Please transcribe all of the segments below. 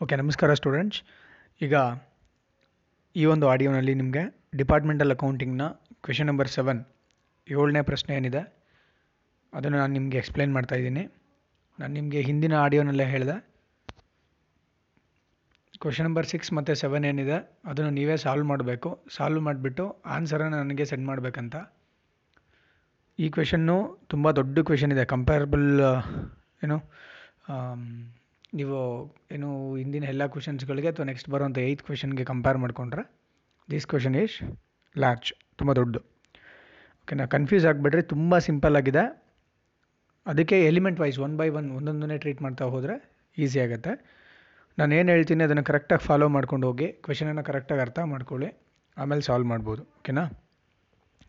Okay ನಮಸ್ಕಾರ students ಈಗ ಈ ಒಂದು ಆಡಿಯೋನಲ್ಲಿ ನಿಮಗೆ ಡಿಪಾರ್ಟ್ಮೆಂಟಲ್ ಅಕೌಂಟಿಂಗ್ನ ಕ್ವೆಶನ್ ನಂಬರ್ ಸೆವೆನ್ ಏಳನೇ ಪ್ರಶ್ನೆ ಏನಿದೆ? ಅದನ್ನು ನಾನು ನಿಮಗೆ ಎಕ್ಸ್ಪ್ಲೈನ್ ಮಾಡ್ತಾ ಇದ್ದೀನಿ. ನಾನು ನಿಮಗೆ ಹಿಂದಿನ ಆಡಿಯೋನಲ್ಲೇ ಹೇಳಿದೆ. ಕ್ವೆಶನ್ ನಂಬರ್ ಸಿಕ್ಸ್ ಮತ್ತು ಸೆವೆನ್ ಏನಿದೆ? ಅದನ್ನು ನೀವೇ ಸಾಲ್ವ್ ಮಾಡಬೇಕು. ಸಾಲ್ವ್ ಮಾಡಿಬಿಟ್ಟು ಆನ್ಸರನ್ನು ನನಗೆ ಸೆಂಡ್ ಮಾಡಬೇಕಂತ. ಈ ಕ್ವೆಶನ್ನು ತುಂಬ ದೊಡ್ಡ ಕ್ವೆಶನ್ ಇದೆ. ಕಂಪೇರಬಲ್ ಏನು ಆಮ್, ನೀವು ಏನು ಹಿಂದಿನ ಎಲ್ಲ ಕ್ವೆಶನ್ಸ್ಗಳಿಗೆ ಅಥವಾ ನೆಕ್ಸ್ಟ್ ಬರೋಂಥ ಏಯ್ತ್ ಕ್ವೆಶನ್ಗೆ ಕಂಪೇರ್ ಮಾಡಿಕೊಂಡ್ರೆ ದಿಸ್ ಕ್ವೆಶನ್ ಈಸ್ ಲಾರ್ಜ್ ತುಂಬ ದೊಡ್ಡದು. ಓಕೆನಾ ಕನ್ಫ್ಯೂಸ್ ಆಗಿಬಿಡ್ರಿ ತುಂಬ ಸಿಂಪಲ್ ಆಗಿದೆ. ಅದಕ್ಕೆ element wise one by one ಒಂದೊಂದನ್ನೇ treat ಮಾಡ್ತಾ ಹೋದರೆ ಈಸಿ ಆಗುತ್ತೆ. ನಾನು ಏನು ಹೇಳ್ತೀನಿ ಅದನ್ನು ಕರೆಕ್ಟಾಗಿ ಫಾಲೋ ಮಾಡ್ಕೊಂಡು ಹೋಗಿ ಕ್ವೆಶನನ್ನು ಕರೆಕ್ಟಾಗಿ ಅರ್ಥ ಮಾಡ್ಕೊಳ್ಳಿ, ಆಮೇಲೆ ಸಾಲ್ವ್ ಮಾಡ್ಬೋದು. ಓಕೆನಾ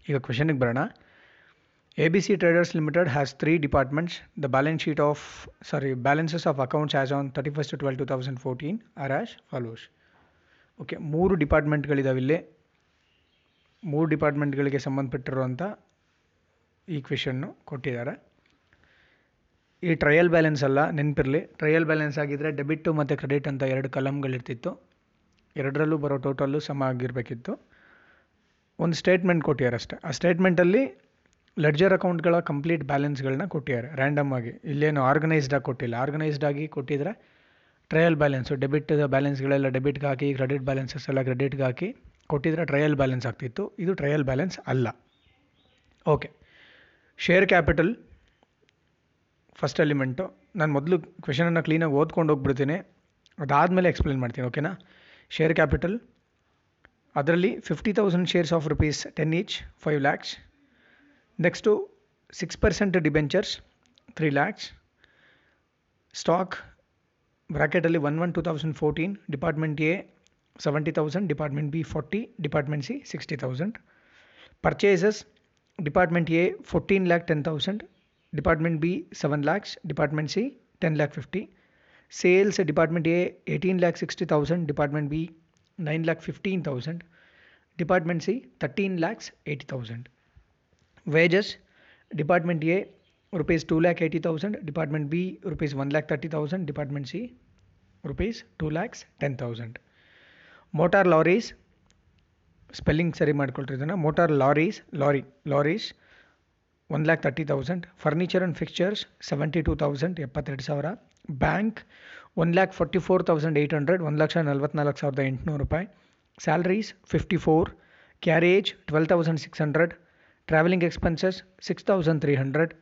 ಈಗ ಕ್ವೆಶನಿಗೆ ಬರೋಣ. A B C traders limited has three departments the balance sheet of sorry balances of on as on thirty first twelve two thousand fourteen are as follows okay ಮೂರು ಡಿಪಾರ್ಟ್ಮೆಂಟ್ಗಳಿದಾವೆ ಇಲ್ಲಿ ಮೂರು ಡಿಪಾರ್ಟ್ಮೆಂಟ್ಗಳಿಗೆ ಸಂಬಂಧಪಟ್ಟಿರುವಂಥ ಈ ಕೊಟ್ಟಿದ್ದಾರೆ. ಈ ಟ್ರಯಲ್ ಬ್ಯಾಲೆನ್ಸ್ ಅಲ್ಲ, ನೆನಪಿರಲಿ. ಟ್ರಯಲ್ ಬ್ಯಾಲೆನ್ಸ್ ಆಗಿದ್ದರೆ ಡೆಬಿಟ್ಟು ಮತ್ತು ಕ್ರೆಡಿಟ್ ಅಂತ ಎರಡು ಕಲಮ್ಗಳಿರ್ತಿತ್ತು ಎರಡರಲ್ಲೂ ಬರೋ ಟೋಟಲ್ಲು ಸಮ ಆಗಿರಬೇಕಿತ್ತು. ಒಂದು ಸ್ಟೇಟ್ಮೆಂಟ್ ಕೊಟ್ಟಿದ್ದಾರೆ ಅಷ್ಟೇ. ಆ ಸ್ಟೇಟ್ಮೆಂಟಲ್ಲಿ ಲೆಡ್ಜರ್ ಅಕೌಂಟ್ಗಳ ಕಂಪ್ಲೀಟ್ ಬ್ಯಾಲೆನ್ಸ್ಗಳನ್ನ ಕೊಟ್ಟಿದ್ದಾರೆ. ರ್ಯಾಂಡಮ್ ಆಗಿ. ಇಲ್ಲೇನು ಆರ್ಗನೈಸ್ಡಾಗಿ ಕೊಟ್ಟಿಲ್ಲ. ಆರ್ಗನೈಸ್ಡ್ ಆಗಿ ಕೊಟ್ಟಿದ್ರೆ ಟ್ರಯಲ್ ಬ್ಯಾಲೆನ್ಸು ಡೆಬಿಟ್ ಬ್ಯಾಲೆನ್ಸ್ಗಳೆಲ್ಲ ಡೆಬಿಟ್ಗೆ ಹಾಕಿ ಕ್ರೆಡಿಟ್ ಬ್ಯಾಲೆನ್ಸಸ್ ಎಲ್ಲ ಕ್ರೆಡಿಟ್ಗೆ ಹಾಕಿ ಕೊಟ್ಟಿದ್ರೆ ಟ್ರಯಲ್ ಬ್ಯಾಲೆನ್ಸ್ ಆಗ್ತಿತ್ತು. ಇದು ಟ್ರಯಲ್ ಬ್ಯಾಲೆನ್ಸ್ ಅಲ್ಲ. Okay share capital first element ನಾನು ಮೊದಲು ಕ್ವೆಶನನ್ನು ಕ್ಲೀನಾಗಿ ಓದ್ಕೊಂಡು ಹೋಗ್ಬಿಡ್ತೀನಿ. ಅದಾದಮೇಲೆ ಎಕ್ಸ್ಪ್ಲೇನ್ ಮಾಡ್ತೀನಿ ಓಕೆನಾ ಶೇರ್ ಕ್ಯಾಪಿಟಲ್ ಅದರಲ್ಲಿ fifty thousand shares of rupees ten each five lakhs next six percent debentures three lakhs stock ಬ್ರ್ಯಾಕೆಟಲ್ಲಿ one one two thousand fourteen department A seventy thousand department B forty department C sixty thousand purchases department A fourteen lakh ten thousand department B seven lakhs department C ten lakh fifty sales department A eighteen lakh sixty thousand department B nine lakh fifteen thousand department C thirteen lakhs eighty thousand wages, department a, rupees 2 lakh 80000 department b, rupees 1 lakh 30000 department c, rupees 2 lakhs 10000 motor lorries spelling ಸರಿ ಮಾಡ್ಕೊಳ್ರಿ ಇದನ್ನು motor lorries lorry lorries one lakh thirty thousand furniture and fixtures seventy two thousand ಎಪ್ಪತ್ತೆರಡು ಸಾವಿರ bank one lakh forty four thousand eight hundred ಒಂದು ಲಕ್ಷ ನಲ್ವತ್ನಾಲ್ಕು ಸಾವಿರದ ಎಂಟುನೂರು ರೂಪಾಯಿ salaries fifty four carriage twelve thousand six hundred traveling hundred 6300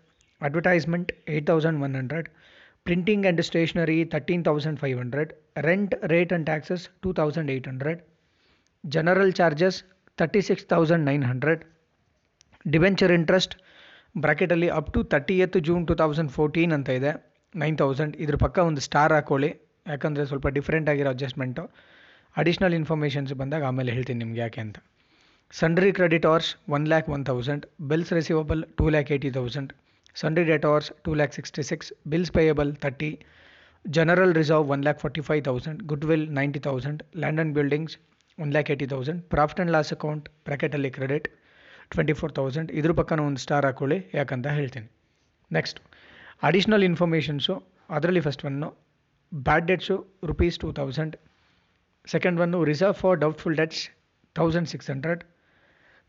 rate 8100 printing and stationery 13500 rent, rate and taxes 2800 general nine 36900 debenture interest ಬ್ರಾಕೆಟಲ್ಲಿ up to thirtieth June two thousand fourteen ಅಂತ ಇದೆ. Nine thousand ಇದ್ರ ಪಕ್ಕ ಒಂದು star ಹಾಕೊಳ್ಳಿ. ಯಾಕಂದರೆ ಸ್ವಲ್ಪ different ಆಗಿರೋ adjustment additional informations ಬಂದಾಗ ಆಮೇಲೆ ಹೇಳ್ತೀನಿ ನಿಮ್ಗೆ ಯಾಕೆ ಅಂತ. sundry creditors 1 lakh 1000 bills receivable 2 lakh 80000 sundry debtors 2 lakh 66 bills payable 30 general reserve 1 lakh 45000 goodwill 90000 land and buildings 1 lakh 80000 profit and loss account bracket ಅಲ್ಲಿ ಕ್ರೆಡಿಟ್ ಟ್ವೆಂಟಿ ಫೋರ್ ತೌಸಂಡ್ ಇದ್ರ ಪಕ್ಕನ ಒಂದು star ಹಾಕೊಳ್ಳಿ ಯಾಕಂತ ಹೇಳ್ತೀನಿ ನೆಕ್ಸ್ಟ್ ಅಡಿಷ್ನಲ್ ಇನ್ಫಾರ್ಮೇಷನ್ಸು ಅದರಲ್ಲಿ first one bad debts rupees two thousand second one reserve for doubtful debts thousand six hundred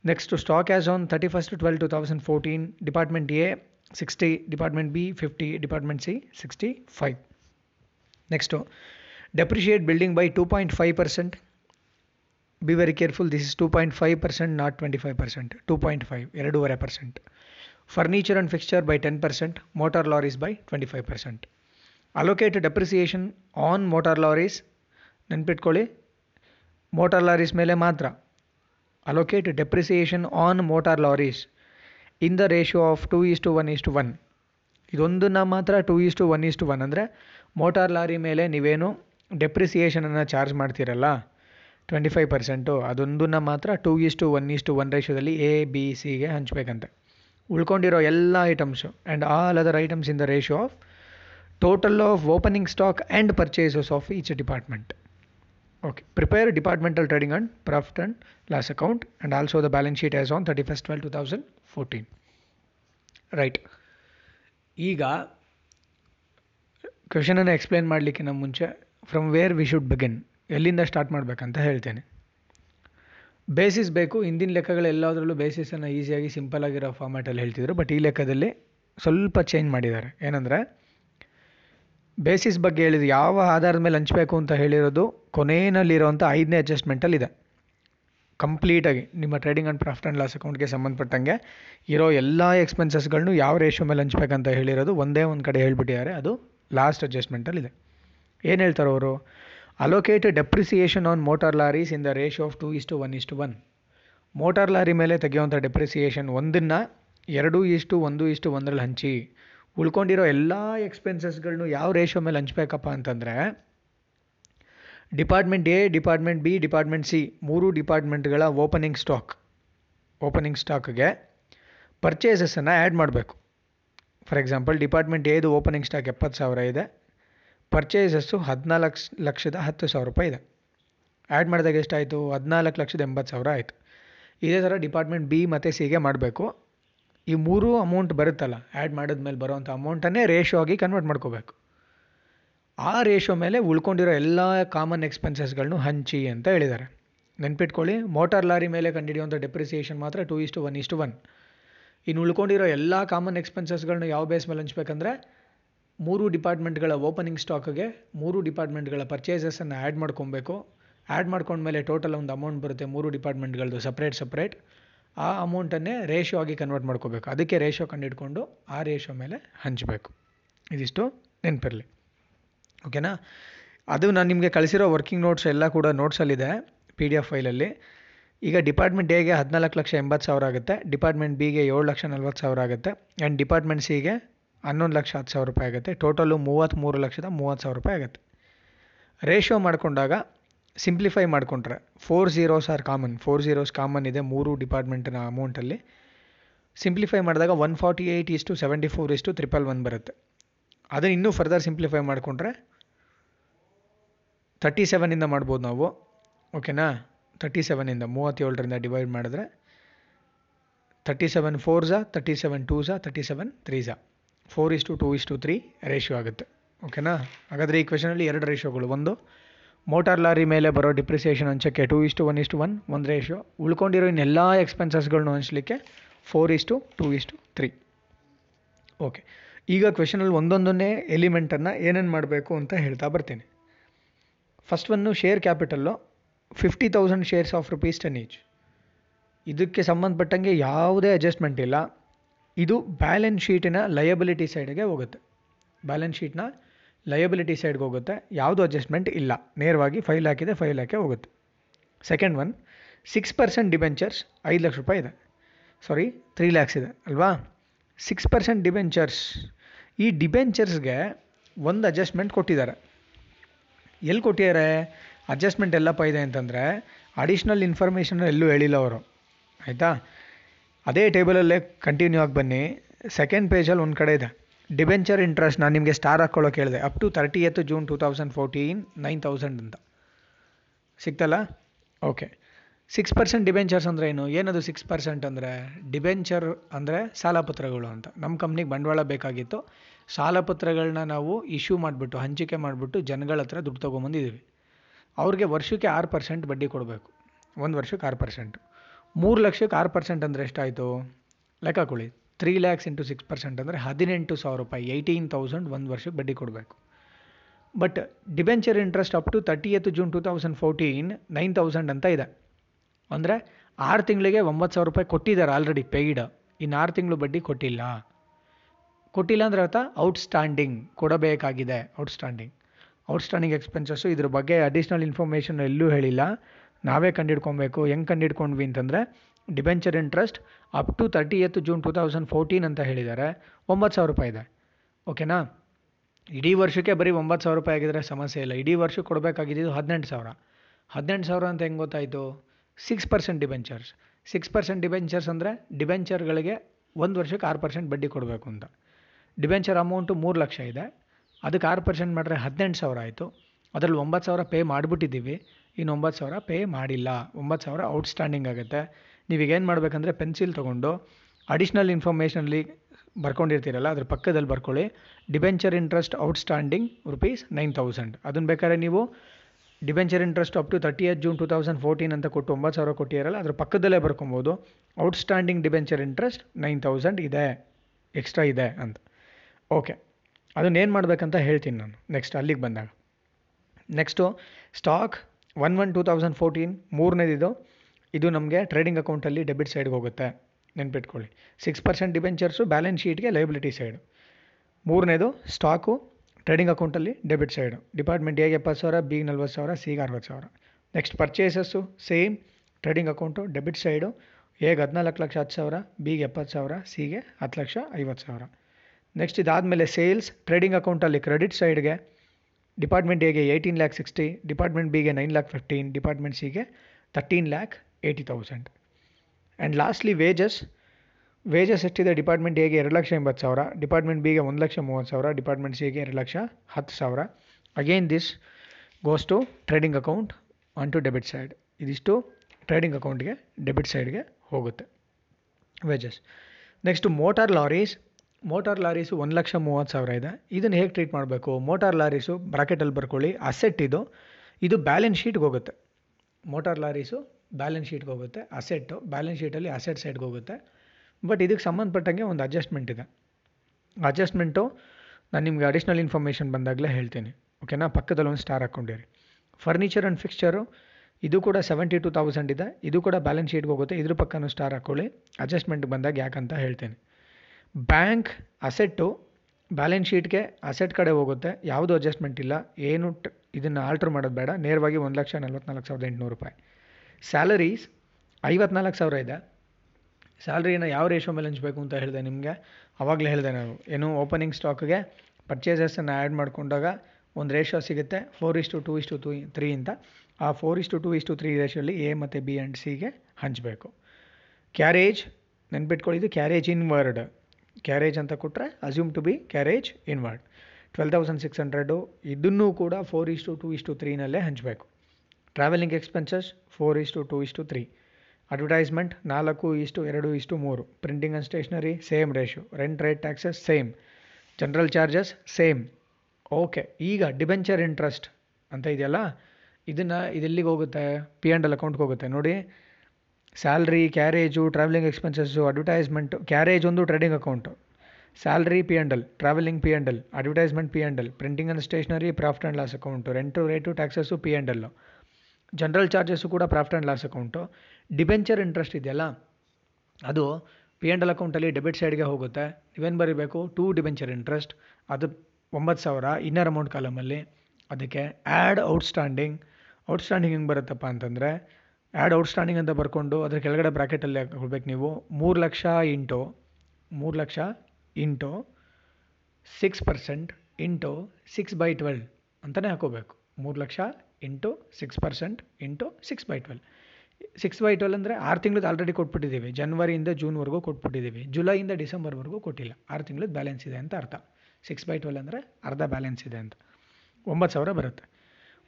Next to stock as on 31st to 12 2014 Department A 60 Department B 50 Department C 65 Next to depreciate building by 2.5% be very careful this is 2.5% not 25% 2.5 ಎರಡೂವರೆ percent furniture and fixture by ten percent motor lorries by twenty five percent allocate depreciation on motor lorries ನೆನ್ಪಿಟ್ಕೊಳ್ಳಿ motor lorries ಮೇಲೆ ಮಾತ್ರ allocate depreciation on motor lorries in the ratio of 2 is to 1 is to 1 ಇದೊಂದನ್ನು ಮಾತ್ರ two is to one is to one ಅಂದರೆ motor lorry ಮೇಲೆ ನೀವೇನು ಡೆಪ್ರಿಸಿಯೇಷನನ್ನು charge ಮಾಡ್ತೀರಲ್ಲ? ಟ್ವೆಂಟಿ ಫೈವ್ ಪರ್ಸೆಂಟು ಅದೊಂದನ್ನು ಮಾತ್ರ two is to one is to one ರೇಷೋದಲ್ಲಿ A B ಸಿಗೆ ಹಂಚಬೇಕಂತೆ. ಉಳ್ಕೊಂಡಿರೋ ಎಲ್ಲ items and all other items in the ratio of total of opening stock and purchases of each department Okay. Prepare departmental trading and profit and loss account and also the balance sheet as on 31st 12 2014. Right ಈಗ ಕ್ವೆಶನನ್ನು explain ಮಾಡಲಿಕ್ಕಿಂತ ಮುಂಚೆ from where we should begin ಎಲ್ಲಿಂದ start ಮಾಡಬೇಕಂತ ಹೇಳ್ತೇನೆ. Basis ಬೇಕು. ಹಿಂದಿನ ಲೆಕ್ಕಗಳು ಎಲ್ಲದರಲ್ಲೂ ಬೇಸಿಸನ್ನು ಈಸಿಯಾಗಿ ಸಿಂಪಲ್ ಆಗಿರೋ ಫಾರ್ಮ್ಯಾಟಲ್ಲಿ ಹೇಳ್ತಿದ್ರು ಬಟ್ ಈ ಲೆಕ್ಕದಲ್ಲಿ ಸ್ವಲ್ಪ ಚೇಂಜ್ ಮಾಡಿದ್ದಾರೆ. ಏನಂದರೆ ಬೇಸಿಸ್ ಬಗ್ಗೆ ಹೇಳಿದ್ರು ಯಾವ ಆಧಾರದ ಮೇಲೆ ಹಂಚಬೇಕು ಅಂತ ಹೇಳಿರೋದು ಕೊನೆಯಲ್ಲಿರುವಂಥ ಐದನೇ ಅಡ್ಜಸ್ಟ್ಮೆಂಟಲ್ಲಿದೆ ಕಂಪ್ಲೀಟಾಗಿ ನಿಮ್ಮ trading and profit and loss ಅಕೌಂಟ್ಗೆ ಸಂಬಂಧಪಟ್ಟಂಗೆ ಇರೋ ಎಲ್ಲ ಎಕ್ಸ್ಪೆನ್ಸಸ್ಗಳನ್ನು ಯಾವ ರೇಷೋ ಮೇಲೆ ಹಂಚ್ಬೇಕಂತ ಹೇಳಿರೋದು ಒಂದೇ ಒಂದು ಕಡೆ ಹೇಳಿಬಿಟ್ಟಿದ್ದಾರೆ. ಅದು ಲಾಸ್ಟ್ ಅಡ್ಜಸ್ಟ್ಮೆಂಟಲ್ಲಿದೆ ಏನು ಹೇಳ್ತಾರೆ ಅವರು? Allocate depreciation on motor lorries in the ratio of two is to one is to one motor lorry ಮೇಲೆ ತೆಗೆಯುವಂಥ ಡೆಪ್ರಿಸಿಯೇಷನ್ ಒಂದನ್ನು ಎರಡು ಇಷ್ಟು ಒಂದು ಇಷ್ಟು ಒಂದರಲ್ಲಿ ಹಂಚಿ. ಉಳ್ಕೊಂಡಿರೋ ಎಲ್ಲ ಎಕ್ಸ್ಪೆನ್ಸಸ್ಗಳನ್ನೂ ಯಾವ ರೇಷೋ ಮೇಲೆ ಹಂಚ್ಬೇಕಪ್ಪ ಅಂತಂದರೆ department A department B department C ಮೂರು ಡಿಪಾರ್ಟ್ಮೆಂಟ್ಗಳ ಓಪನಿಂಗ್ ಸ್ಟಾಕ್ ಓಪನಿಂಗ್ ಸ್ಟಾಕ್ಗೆ ಪರ್ಚೇಸಸನ್ನು ಆ್ಯಡ್ ಮಾಡಬೇಕು. ಫಾರ್ ಎಕ್ಸಾಂಪಲ್ ಡಿಪಾರ್ಟ್ಮೆಂಟ್ ಎದು ಓಪನಿಂಗ್ ಸ್ಟಾಕ್ ಎಪ್ಪತ್ತು ಸಾವಿರ ಇದೆ ಪರ್ಚೇಸಸ್ಸು ಹದಿನಾಲ್ಕು ಲಕ್ಷದ ಹತ್ತು ಸಾವಿರ ರೂಪಾಯಿ ಇದೆ. ಆ್ಯಡ್ ಮಾಡಿದಾಗ ಎಷ್ಟಾಯಿತು? ಹದಿನಾಲ್ಕು ಲಕ್ಷದ ಎಂಬತ್ತು ಸಾವಿರ ಆಯಿತು. ಇದೇ ಥರ ಡಿಪಾರ್ಟ್ಮೆಂಟ್ ಬಿ ಮತ್ತು ಸಿಗೆ ಮಾಡಬೇಕು. ಈ ಮೂರು ಅಮೌಂಟ್ ಬರುತ್ತಲ್ಲ ಆ್ಯಡ್ ಮಾಡಿದ್ಮೇಲೆ ಬರೋವಂಥ ಅಮೌಂಟನ್ನೇ ರೇಷೋ ಆಗಿ ಕನ್ವರ್ಟ್ ಮಾಡ್ಕೋಬೇಕು. ಆ ರೇಷೋ ಮೇಲೆ ಉಳ್ಕೊಂಡಿರೋ ಎಲ್ಲ ಕಾಮನ್ ಎಕ್ಸ್ಪೆನ್ಸಸ್ಗಳನ್ನು ಹಂಚಿ ಅಂತ ಹೇಳಿದ್ದಾರೆ. ನೆನ್ಪಿಟ್ಕೊಳ್ಳಿ ಮೋಟಾರ್ ಲಾರಿ ಮೇಲೆ ಕಂಡುಹಿಡಿಯುವಂಥ ಡೆಪ್ರಿಸಿಯೇಷನ್ ಮಾತ್ರ two is to one is to one ಇನ್ನು ಉಳ್ಕೊಂಡಿರೋ ಎಲ್ಲ ಕಾಮನ್ ಎಕ್ಸ್ಪೆನ್ಸಸ್ಗಳನ್ನ ಯಾವ ಬೇಸ್ ಮೇಲೆ ಹಂಚ್ಬೇಕಂದ್ರೆ, ಮೂರು ಡಿಪಾರ್ಟ್ಮೆಂಟ್ಗಳ ಓಪನಿಂಗ್ ಸ್ಟಾಕ್ಗೆ ಮೂರು ಡಿಪಾರ್ಟ್ಮೆಂಟ್ಗಳ ಪರ್ಚೇಸಸನ್ನು ಆ್ಯಡ್ ಮಾಡ್ಕೊಬೇಕು. ಆ್ಯಡ್ ಮಾಡ್ಕೊಂಡ್ಮೇಲೆ ಟೋಟಲ್ ಒಂದು ಅಮೌಂಟ್ ಬರುತ್ತೆ ಮೂರು ಡಿಪಾರ್ಟ್ಮೆಂಟ್ಗಳದ್ದು ಸಪ್ರೇಟ್ ಸಪ್ರೇಟ್ ಆ ಅಮೌಂಟನ್ನೇ ರೇಷೋ ಆಗಿ ಕನ್ವರ್ಟ್ ಮಾಡ್ಕೋಬೇಕು. ಅದಕ್ಕೆ ರೇಷೋ ಕಂಡಿಡ್ಕೊಂಡು ಆ ರೇಷೋ ಮೇಲೆ ಹಂಚಬೇಕು. ಇದಿಷ್ಟು ನೆನಪಿರಲಿ. ಓಕೆನಾ? ಅದು ನಾನು ನಿಮಗೆ ಕಳಿಸಿರೋ ವರ್ಕಿಂಗ್ ನೋಟ್ಸ್ ಎಲ್ಲ ಕೂಡ ನೋಟ್ಸಲ್ಲಿದೆ ಪಿ ಡಿ ಎಫ್ ಫೈಲಲ್ಲಿ. ಈಗ ಡಿಪಾರ್ಟ್ಮೆಂಟ್ ಎಗೆ ಹದಿನಾಲ್ಕು ಲಕ್ಷ ಎಂಬತ್ತು ಸಾವಿರ ಆಗುತ್ತೆ ಡಿಪಾರ್ಟ್ಮೆಂಟ್ ಬಿಗೆ ಏಳು ಲಕ್ಷ ನಲ್ವತ್ತು ಸಾವಿರ ಆಗುತ್ತೆ ಆ್ಯಂಡ್ ಡಿಪಾರ್ಟ್ಮೆಂಟ್ ಸಿಗೆ ಹನ್ನೊಂದು ಲಕ್ಷ ಹತ್ತು ಸಾವಿರ ರೂಪಾಯಿ ಆಗುತ್ತೆ. ಟೋಟಲು ಮೂವತ್ತ್ಮೂರು ಲಕ್ಷದ ಮೂವತ್ತು ಸಾವಿರ ರೂಪಾಯಿ ಆಗುತ್ತೆ. ರೇಷೋ ಮಾಡಿಕೊಂಡಾಗ ಸಿಂಪ್ಲಿಫೈ ಮಾಡಿಕೊಂಡ್ರೆ four zeros are common four zeros common ಇದೆ ಮೂರು ಡಿಪಾರ್ಟ್ಮೆಂಟಿನ ಅಮೌಂಟಲ್ಲಿ ಸಿಂಪ್ಲಿಫೈ ಮಾಡಿದಾಗ one forty eight is to seventy four is to triple one ಬರುತ್ತೆ. ಅದನ್ನು ಇನ್ನೂ ಫರ್ದರ್ ಸಿಂಪ್ಲಿಫೈ ಮಾಡಿಕೊಂಡ್ರೆ ತರ್ಟಿ ಸೆವೆನಿಂದ ಮಾಡ್ಬೋದು ನಾವು. ಓಕೆನಾ ತರ್ಟಿ ಸೆವೆನಿಂದ ಮೂವತ್ತೇಳರಿಂದ ಡಿವೈಡ್ ಮಾಡಿದ್ರೆ ತರ್ಟಿ ಸೆವೆನ್ ಫೋರ್ ಝಾ ತರ್ಟಿ ಸೆವೆನ್ ಟೂ ಝಾ thirty seven three Jha four is to two is to three ratio ಆಗುತ್ತೆ ಓಕೆನಾ ಹಾಗಾದರೆ ಈ ಕ್ವೆಶನಲ್ಲಿ ಎರಡು ರೇಷಿಯೋಗಳು ಒಂದು ಮೋಟಾರ್ ಲಾರಿ ಮೇಲೆ ಬರೋ depreciation ಹಂಚಕ್ಕೆ two is to one is to one, ಒಂದು ರೇಷಿಯೋ ಉಳ್ಕೊಂಡಿರೋ ಇನ್ನೆಲ್ಲ ಎಕ್ಸ್ಪೆನ್ಸಸ್ಗಳನ್ನ ಹಂಚಲಿಕ್ಕೆ four is to two is to three okay ಈಗ ಕ್ವೆಶನಲ್ಲಿ ಒಂದೊಂದನ್ನೇ ಎಲಿಮೆಂಟನ್ನು ಏನೇನು ಮಾಡಬೇಕು ಅಂತ ಹೇಳ್ತಾ ಬರ್ತೀನಿ. ಫಸ್ಟ್ ಒಂದು share capital fifty thousand shares of rupees ten each ಇದಕ್ಕೆ ಸಂಬಂಧಪಟ್ಟಂಗೆ ಯಾವುದೇ ಅಡ್ಜಸ್ಟ್ಮೆಂಟ್ ಇಲ್ಲ. ಇದು ಬ್ಯಾಲೆನ್ಸ್ ಶೀಟಿನ ಲಯಬಿಲಿಟಿ ಸೈಡ್ಗೆ ಹೋಗುತ್ತೆ. ಬ್ಯಾಲೆನ್ಸ್ ಶೀಟ್ನ ಲಯಬಿಲಿಟಿ ಸೈಡ್ಗೆ ಹೋಗುತ್ತೆ. ಯಾವುದು ಅಡ್ಜಸ್ಟ್ಮೆಂಟ್ ಇಲ್ಲ. ನೇರವಾಗಿ ಫೈಲ್ ಹಾಕಿದೆ ಫೈಲ್ ಹಾಕಿ ಹೋಗುತ್ತೆ. Second one six percent debentures ಐದು ಲಕ್ಷ ರೂಪಾಯಿ ಇದೆ. ಸಾರಿ ತ್ರೀ ಲ್ಯಾಕ್ಸ್ ಇದೆ, ಅಲ್ವಾ? ಸಿಕ್ಸ್ ಪರ್ಸೆಂಟ್ ಡಿಬೆಂಚರ್ಸ್ ಈ ಡಿಬೆಂಚರ್ಸ್ಗೆ ಒಂದು ಅಡ್ಜಸ್ಟ್ಮೆಂಟ್ ಕೊಟ್ಟಿದ್ದಾರೆ. ಎಲ್ಲಿ ಕೊಟ್ಟಿದ್ದಾರೆ? ಅಡ್ಜಸ್ಟ್ಮೆಂಟ್ ಎಲ್ಲಪ್ಪ ಇದೆ ಅಂತಂದರೆ ಅಡಿಷ್ನಲ್ ಇನ್ಫಾರ್ಮೇಷನ್ ಎಲ್ಲೂ ಹೇಳಿಲ್ಲ ಅವರು. ಆಯಿತಾ? ಅದೇ ಟೇಬಲಲ್ಲೇ ಕಂಟಿನ್ಯೂ ಆಗಿ ಬನ್ನಿ. ಸೆಕೆಂಡ್ ಪೇಜಲ್ಲಿ ಒಂದು ಕಡೆ ಇದೆ. ಡಿಬೆಂಚರ್ ಇಂಟ್ರೆಸ್ಟ್ ನಾನು ನಿಮಗೆ ಸ್ಟಾರ್ ಹಾಕ್ಕೊಳ್ಳೋಕೆ ಹೇಳಿದೆ. Up to thirtieth June two thousand fourteen nine thousand ಅಂತ. ಸಿಕ್ತಲ್ಲ? ಓಕೆ ಸಿಕ್ಸ್ ಪರ್ಸೆಂಟ್ ಡಿಬೆಂಚರ್ಸ್ ಅಂದರೆ ಏನು? ಏನದು ಸಿಕ್ಸ್ ಪರ್ಸೆಂಟ್ ಅಂದರೆ? ಡಿಬೆಂಚರ್ ಅಂದರೆ ಸಾಲಪತ್ರಗಳು ಅಂತ. ನಮ್ಮ ಕಂಪ್ನಿಗೆ ಬಂಡವಾಳ ಬೇಕಾಗಿತ್ತು. ಸಾಲಪತ್ರಗಳನ್ನ ನಾವು ಇಶ್ಯೂ ಮಾಡಿಬಿಟ್ಟು, ಹಂಚಿಕೆ ಮಾಡಿಬಿಟ್ಟು ಜನಗಳ ಹತ್ರ ದುಡ್ಡು ತೊಗೊಂಬಂದಿದ್ದೀವಿ ಅವ್ರಿಗೆ ವರ್ಷಕ್ಕೆ ಆರು ಪರ್ಸೆಂಟ್ ಬಡ್ಡಿ ಕೊಡಬೇಕು. ಒಂದು ವರ್ಷಕ್ಕೆ ಆರು ಪರ್ಸೆಂಟ್ ಮೂರು ಲಕ್ಷಕ್ಕೆ ಆರು ಪರ್ಸೆಂಟ್ ಅಂದರೆ ಎಷ್ಟಾಯಿತು? ಲೆಕ್ಕ ಕೊಡಿ. Three lakhs into six percent ಅಂದರೆ ಹದಿನೆಂಟು ಸಾವಿರ ರೂಪಾಯಿ, ಏಯ್ಟೀನ್ ತೌಸಂಡ್ ಒಂದು ವರ್ಷಕ್ಕೆ ಬಡ್ಡಿ ಕೊಡಬೇಕು. But debenture interest up to thirtieth June two thousand fourteen, nine thousand ಅಂತ ಇದೆ. ಅಂದರೆ ಆರು ತಿಂಗಳಿಗೆ ಒಂಬತ್ತು ಸಾವಿರ ರೂಪಾಯಿ ಕೊಟ್ಟಿದ್ದಾರೆ ಆಲ್ರೆಡಿ ಪೇಯ್ಡ್ ಇನ್ನು ಆರು ತಿಂಗಳು ಬಡ್ಡಿ ಕೊಟ್ಟಿಲ್ಲ. ಕೊಟ್ಟಿಲ್ಲ ಅಂದ್ರೆ ಅರ್ಥ? ಔಟ್ಸ್ಟ್ಯಾಂಡಿಂಗ್ ಕೊಡಬೇಕಾಗಿದೆ ಔಟ್ಸ್ಟ್ಯಾಂಡಿಂಗ್ ಔಟ್ಸ್ಟ್ಯಾಂಡಿಂಗ್ ಎಕ್ಸ್ಪೆನ್ಸಸ್ಸು ಇದ್ರ ಬಗ್ಗೆ ಅಡಿಷ್ನಲ್ ಇನ್ಫಾರ್ಮೇಷನ್ ಎಲ್ಲೂ ಹೇಳಿಲ್ಲ. ನಾವೇ ಕಂಡಿಡ್ಕೊಬೇಕು. ಹೆಂಗೆ ಕಂಡಿಡ್ಕೊಂಡ್ವಿ ಅಂತಂದರೆ debenture interest up to thirtieth June two thousand fourteen ಅಂತ ಹೇಳಿದ್ದಾರೆ. ಒಂಬತ್ತು ಸಾವಿರ ರೂಪಾಯಿ ಇದೆ. ಓಕೆನಾ? ಇಡೀ ವರ್ಷಕ್ಕೆ ಬರೀ ಒಂಬತ್ತು ಸಾವಿರ ರೂಪಾಯಿ ಆಗಿದ್ರೆ ಸಮಸ್ಯೆ ಇಲ್ಲ. ಇಡೀ ವರ್ಷಕ್ಕೆ ಕೊಡಬೇಕಾಗಿದ್ದು ಹದಿನೆಂಟು ಸಾವಿರ. ಹದಿನೆಂಟು ಸಾವಿರ ಅಂತ ಹೆಂಗೆ ಗೊತ್ತಾಯಿತು? Six percent debentures six percent debentures ಅಂದರೆ ಡಿಬೆಂಚರ್ಗಳಿಗೆ ಒಂದು ವರ್ಷಕ್ಕೆ ಆರು ಪರ್ಸೆಂಟ್ ಬಡ್ಡಿ ಕೊಡಬೇಕು ಅಂತ. ಡಿಬೆಂಚರ್ ಅಮೌಂಟು ಮೂರು ಲಕ್ಷ ಇದೆ. ಅದಕ್ಕೆ ಆರು ಪರ್ಸೆಂಟ್ ಮಾಡಿದ್ರೆ ಹದಿನೆಂಟು ಸಾವಿರ ಆಯಿತು. ಅದರಲ್ಲಿ ಒಂಬತ್ತು ಸಾವಿರ ಪೇ ಮಾಡಿಬಿಟ್ಟಿದ್ದೀವಿ. ಇನ್ನು ಒಂಬತ್ತು ಸಾವಿರ ಪೇ ಮಾಡಿಲ್ಲ. ಒಂಬತ್ತು ಸಾವಿರ ಔಟ್ಸ್ಟ್ಯಾಂಡಿಂಗ್ ಆಗುತ್ತೆ. ನೀವೀಗ ಏನು ಮಾಡಬೇಕಂದ್ರೆ ಪೆನ್ಸಿಲ್ ತೊಗೊಂಡು ಅಡಿಷ್ನಲ್ ಇನ್ಫಾರ್ಮೇಷನಲ್ಲಿ ಬರ್ಕೊಂಡಿರ್ತೀರಲ್ಲ, ಅದ್ರ ಪಕ್ಕದಲ್ಲಿ ಬರ್ಕೊಳ್ಳಿ. Debenture interest outstanding rupees nine thousand ಅದನ್ನು ಬೇಕಾದ್ರೆ ನೀವು debenture interest up to thirtieth June two thousand fourteen ಅಂತ ಕೊಟ್ಟು ಒಂಬತ್ತು ಸಾವಿರ ಕೊಟ್ಟಿರಲ್ಲ, ಅದ್ರ ಪಕ್ಕದಲ್ಲೇ ಬರ್ಕೊಬೋದು. Outstanding debenture interest nine thousand ಇದೆ. ಎಕ್ಸ್ಟ್ರಾ ಇದೆ ಅಂತ. ಓಕೆ ಅದನ್ನ ಏನು ಮಾಡಬೇಕಂತ ಹೇಳ್ತೀನಿ ನಾನು ನೆಕ್ಸ್ಟ್ ಅಲ್ಲಿಗೆ ಬಂದಾಗ. Next stock one one two thousand fourteen ಮೂರನೇದಿದು. ಇದು ನಮಗೆ ಟ್ರೇಡಿಂಗ್ ಅಕೌಂಟಲ್ಲಿ ಡೆಬಿಟ್ ಸೈಡ್ಗೆ ಹೋಗುತ್ತೆ. ನೆನ್ಪಿಟ್ಕೊಳ್ಳಿ. ಸಿಕ್ಸ್ ಪರ್ಸೆಂಟ್ ಡಿಬೆಂಚರ್ಸು ಬ್ಯಾಲೆನ್ಸ್ ಶೀಟ್ಗೆ ಲೈಬಿಲಿಟಿ ಸೈಡು ಮೂರನೇದು ಸ್ಟಾಕು ಟ್ರೇಡಿಂಗ್ ಅಕೌಂಟಲ್ಲಿ ಡೆಬಿಟ್ ಸೈಡು ಡಿಪಾರ್ಟ್ಮೆಂಟ್ ಎಗೆ ಎಪ್ಪತ್ತು ಸಾವಿರ ಬಿಗೆ ನಲ್ವತ್ತು ಸಾವಿರ ಸಿಗೆ ಅರವತ್ತು ಸಾವಿರ. Next purchases same trading account debit side ಎಗೆ ಹದಿನಾಲ್ಕು ಲಕ್ಷ ಹತ್ತು ಸಾವಿರ ಬಿಗೆ ಎಪ್ಪತ್ತು ಸಾವಿರ ಸಿಗೆ ಹತ್ತು ಲಕ್ಷ ಐವತ್ತು ಸಾವಿರ. ನೆಕ್ಸ್ಟ್ ಇದಾದಮೇಲೆ ಸೇಲ್ಸ್ ಟ್ರೇಡಿಂಗ್ ಅಕೌಂಟಲ್ಲಿ ಕ್ರೆಡಿಟ್ ಸೈಡ್ಗೆ ಡಿಪಾರ್ಟ್ಮೆಂಟ್ ಎಗೆ ಏಯ್ಟೀನ್ ಲ್ಯಾಕ್ ಸಿಕ್ಸ್ಟಿ ಡಿಪಾರ್ಟ್ಮೆಂಟ್ ಬಿಗೆ ನೈನ್ ಲ್ಯಾಕ್ ಫಿಫ್ಟೀನ್ ಡಿಪಾರ್ಟ್ಮೆಂಟ್ ಸಿಗೆ thirteen lakh eighty thousand and lastly wages wages ಎಷ್ಟಿದೆ? ಡಿಪಾರ್ಟ್ಮೆಂಟ್ ಎಗೆ ಎರಡು ಲಕ್ಷ ಎಂಬತ್ತು ಸಾವಿರ ಡಿಪಾರ್ಟ್ಮೆಂಟ್ ಬಿಗೆ ಒಂದು ಲಕ್ಷ ಮೂವತ್ತು ಸಾವಿರ ಡಿಪಾರ್ಟ್ಮೆಂಟ್ ಸಿಗೆ ಎರಡು ಲಕ್ಷ ಹತ್ತು ಸಾವಿರ. Again this goes to trading account on to debit side ಇದಿಷ್ಟು ಟ್ರೇಡಿಂಗ್ ಅಕೌಂಟ್ಗೆ ಡೆಬಿಟ್ ಸೈಡ್ಗೆ ಹೋಗುತ್ತೆ. Wages next motor lorries motor lorries ಒಂದು ಲಕ್ಷ ಮೂವತ್ತು ಸಾವಿರ ಇದೆ. ಇದನ್ನು ಹೇಗೆ ಟ್ರೀಟ್ ಮಾಡಬೇಕು? ಮೋಟಾರ್ ಲಾರೀಸು ಬ್ರಾಕೆಟಲ್ಲಿ ಬರ್ಕೊಳ್ಳಿ. ಅಸೆಟ್ ಇದು. ಇದು ಬ್ಯಾಲೆನ್ಸ್ ಶೀಟ್ಗೆ ಹೋಗುತ್ತೆ. ಮೋಟಾರ್ ಲಾರೀಸು ಬ್ಯಾಲೆನ್ಸ್ ಶೀಟ್ಗೆ ಹೋಗುತ್ತೆ ಅಸೆಟ್ಟು ಬ್ಯಾಲೆನ್ಸ್ ಶೀಟಲ್ಲಿ ಅಸೆಟ್ ಸೈಡ್ಗೆ ಹೋಗುತ್ತೆ. ಬಟ್ ಇದಕ್ಕೆ ಸಂಬಂಧಪಟ್ಟಂಗೆ ಒಂದು ಅಡ್ಜಸ್ಟ್ಮೆಂಟ್ ಇದೆ. ಅಡ್ಜಸ್ಟ್ಮೆಂಟು ನಾನು ನಿಮಗೆ ಅಡಿಷ್ನಲ್ ಇನ್ಫಾರ್ಮೇಷನ್ ಬಂದಾಗಲೇ ಹೇಳ್ತೀನಿ. ಓಕೆನಾ ಪಕ್ಕದಲ್ಲಿ ಒಂದು ಸ್ಟಾರ್ ಹಾಕ್ಕೊಂಡಿರಿ. ಫರ್ನಿಚರ್ ಆ್ಯಂಡ್ ಫಿಕ್ಸ್ಚರು ಇದು ಕೂಡ ಸೆವೆಂಟಿ ಟು ತೌಸಂಡ್ ಇದೆ. ಇದು ಕೂಡ ಬ್ಯಾಲೆನ್ಸ್ ಶೀಟ್ಗೆ ಹೋಗುತ್ತೆ. ಇದ್ರ ಪಕ್ಕನೂ ಸ್ಟಾರ್ ಹಾಕ್ಕೊಳ್ಳಿ ಅಡ್ಜಸ್ಟ್ಮೆಂಟ್ ಬಂದಾಗ ಯಾಕಂತ ಹೇಳ್ತೀನಿ. ಬ್ಯಾಂಕ್ ಅಸೆಟ್ಟು ಬ್ಯಾಲೆನ್ಸ್ ಶೀಟ್ಗೆ ಅಸೆಟ್ ಕಡೆ ಹೋಗುತ್ತೆ. ಯಾವುದು ಅಡ್ಜಸ್ಟ್ಮೆಂಟ್ ಇಲ್ಲ. ಏನು ಇದನ್ನು ಆಲ್ಟ್ರ್ ಮಾಡೋದು ಬೇಡ. ನೇರವಾಗಿ ಒಂದು ಲಕ್ಷ ನಲ್ವತ್ನಾಲ್ಕು ಸಾವಿರದ ಎಂಟುನೂರು ರೂಪಾಯಿ. ಸ್ಯಾಲರೀಸ್ ಐವತ್ನಾಲ್ಕು ಸಾವಿರ ಇದೆ. ಸ್ಯಾಲ್ರಿನ ಯಾವ ರೇಷೋ ಮೇಲೆ ಹಂಚಬೇಕು ಅಂತ ಹೇಳಿದೆ ನಿಮಗೆ? ಆವಾಗಲೇ ಹೇಳಿದೆ ನಾನು. ಏನು ಓಪನಿಂಗ್ ಸ್ಟಾಕ್ಗೆ ಪರ್ಚೇಸಸನ್ನು ಆ್ಯಡ್ ಮಾಡಿಕೊಂಡಾಗ ಒಂದು ರೇಷೋ ಸಿಗುತ್ತೆ four is to to is to to three ಅಂತ. ಆ four is to two is to three ರೇಷೋಲ್ಲಿ A ಮತ್ತು ಬಿ ಆ್ಯಂಡ್ ಸಿಗೆ ಹಂಚಬೇಕು. ಕ್ಯಾರೇಜ್ ನೆನ್ಪಿಟ್ಕೊಳ್ಳಿ ಇದು ಕ್ಯಾರೇಜ್ ಇನ್ವರ್ಡ್ ಕ್ಯಾರೇಜ್ ಅಂತ ಕೊಟ್ಟರೆ assume to be carriage inward twelve thousand six hundred ಇದನ್ನೂ ಕೂಡ four is to two is to ತ್ರೀನಲ್ಲೇ ಹಂಚಬೇಕು. Travelling expenses four is to two is to three advertisement ನಾಲ್ಕು ಇಷ್ಟು ಎರಡು ಇಷ್ಟು ಮೂರು printing and stationery same ratio rent rate taxes same general charges same okay ಈಗ debenture interest ಅಂತ ಇದೆಯಲ್ಲ? ಇದನ್ನು ಇದೆಲ್ಲಿಗೆ ಹೋಗುತ್ತೆ? ಪಿ ಆ್ಯಂಡ್ ಎಲ್ ಅಕೌಂಟ್ಗೆ ಹೋಗುತ್ತೆ. ನೋಡಿ salary carriage travelling expenses advertisement carriage ಒಂದು trading account salary P and L travelling P and L advertisement P and L printing and stationery profit and loss account rent rate taxes P and L general charges ಕೂಡ profit and loss account debenture interest ಇದೆಯಲ್ಲ? ಅದು P and L ಅಕೌಂಟಲ್ಲಿ debit ಸೈಡ್ಗೆ ಹೋಗುತ್ತೆ. ನೀವೇನು ಬರೀಬೇಕು? Two debenture interest ಅದು ಒಂಬತ್ತು ಸಾವಿರ. ಇನ್ನರ್ ಅಮೌಂಟ್ ಕಾಲಮಲ್ಲಿ ಅದಕ್ಕೆ ಆ್ಯಡ್ ಔಟ್ಸ್ಟ್ಯಾಂಡಿಂಗ್ ಔಟ್ಸ್ಟ್ಯಾಂಡಿಂಗ್ ಹೆಂಗೆ ಬರುತ್ತಪ್ಪ ಅಂತಂದರೆ ಆ್ಯಡ್ ಔಟ್ಸ್ಟ್ಯಾಂಡಿಂಗ್ ಅಂತ ಬರ್ಕೊಂಡು ಅದ್ರ ಕೆಳಗಡೆ ಬ್ರ್ಯಾಕೆಟಲ್ಲಿ ಹಾಕೊಳ್ಬೇಕು ನೀವು. ಮೂರು ಲಕ್ಷ ಇಂಟು, ಮೂರು lakh into six percent into six by twelve ಅಂತಲೇ ಹಾಕೋಬೇಕು. ಮೂರು lakh into six percent into six by twelve six by twelve ಅಂದರೆ ಆರು ತಿಂಗ್ಳದ್ದು ಆಲ್ರೆಡಿ ಕೊಟ್ಬಿಟ್ಟಿದ್ದೀವಿ ಜನ್ವರಿಯಿಂದ ಜೂನ್ವರೆಗೂ ಕೊಟ್ಬಿಟ್ಟಿದ್ದೀವಿ ಜುಲೈಯಿಂದ ಡಿಸೆಂಬರ್ವರೆಗೂ ಕೊಟ್ಟಿಲ್ಲ. ಆರು ತಿಂಗಳದ್ದು ಬ್ಯಾಲೆನ್ಸ್ ಇದೆ ಅಂತ ಅರ್ಥ. ಸಿಕ್ಸ್ ಬೈ ಟ್ವೆಲ್ ಅಂದರೆ ಅರ್ಧ ಬ್ಯಾಲೆನ್ಸ್ ಇದೆ ಅಂತ. ಒಂಬತ್ತು ಸಾವಿರ ಬರುತ್ತೆ.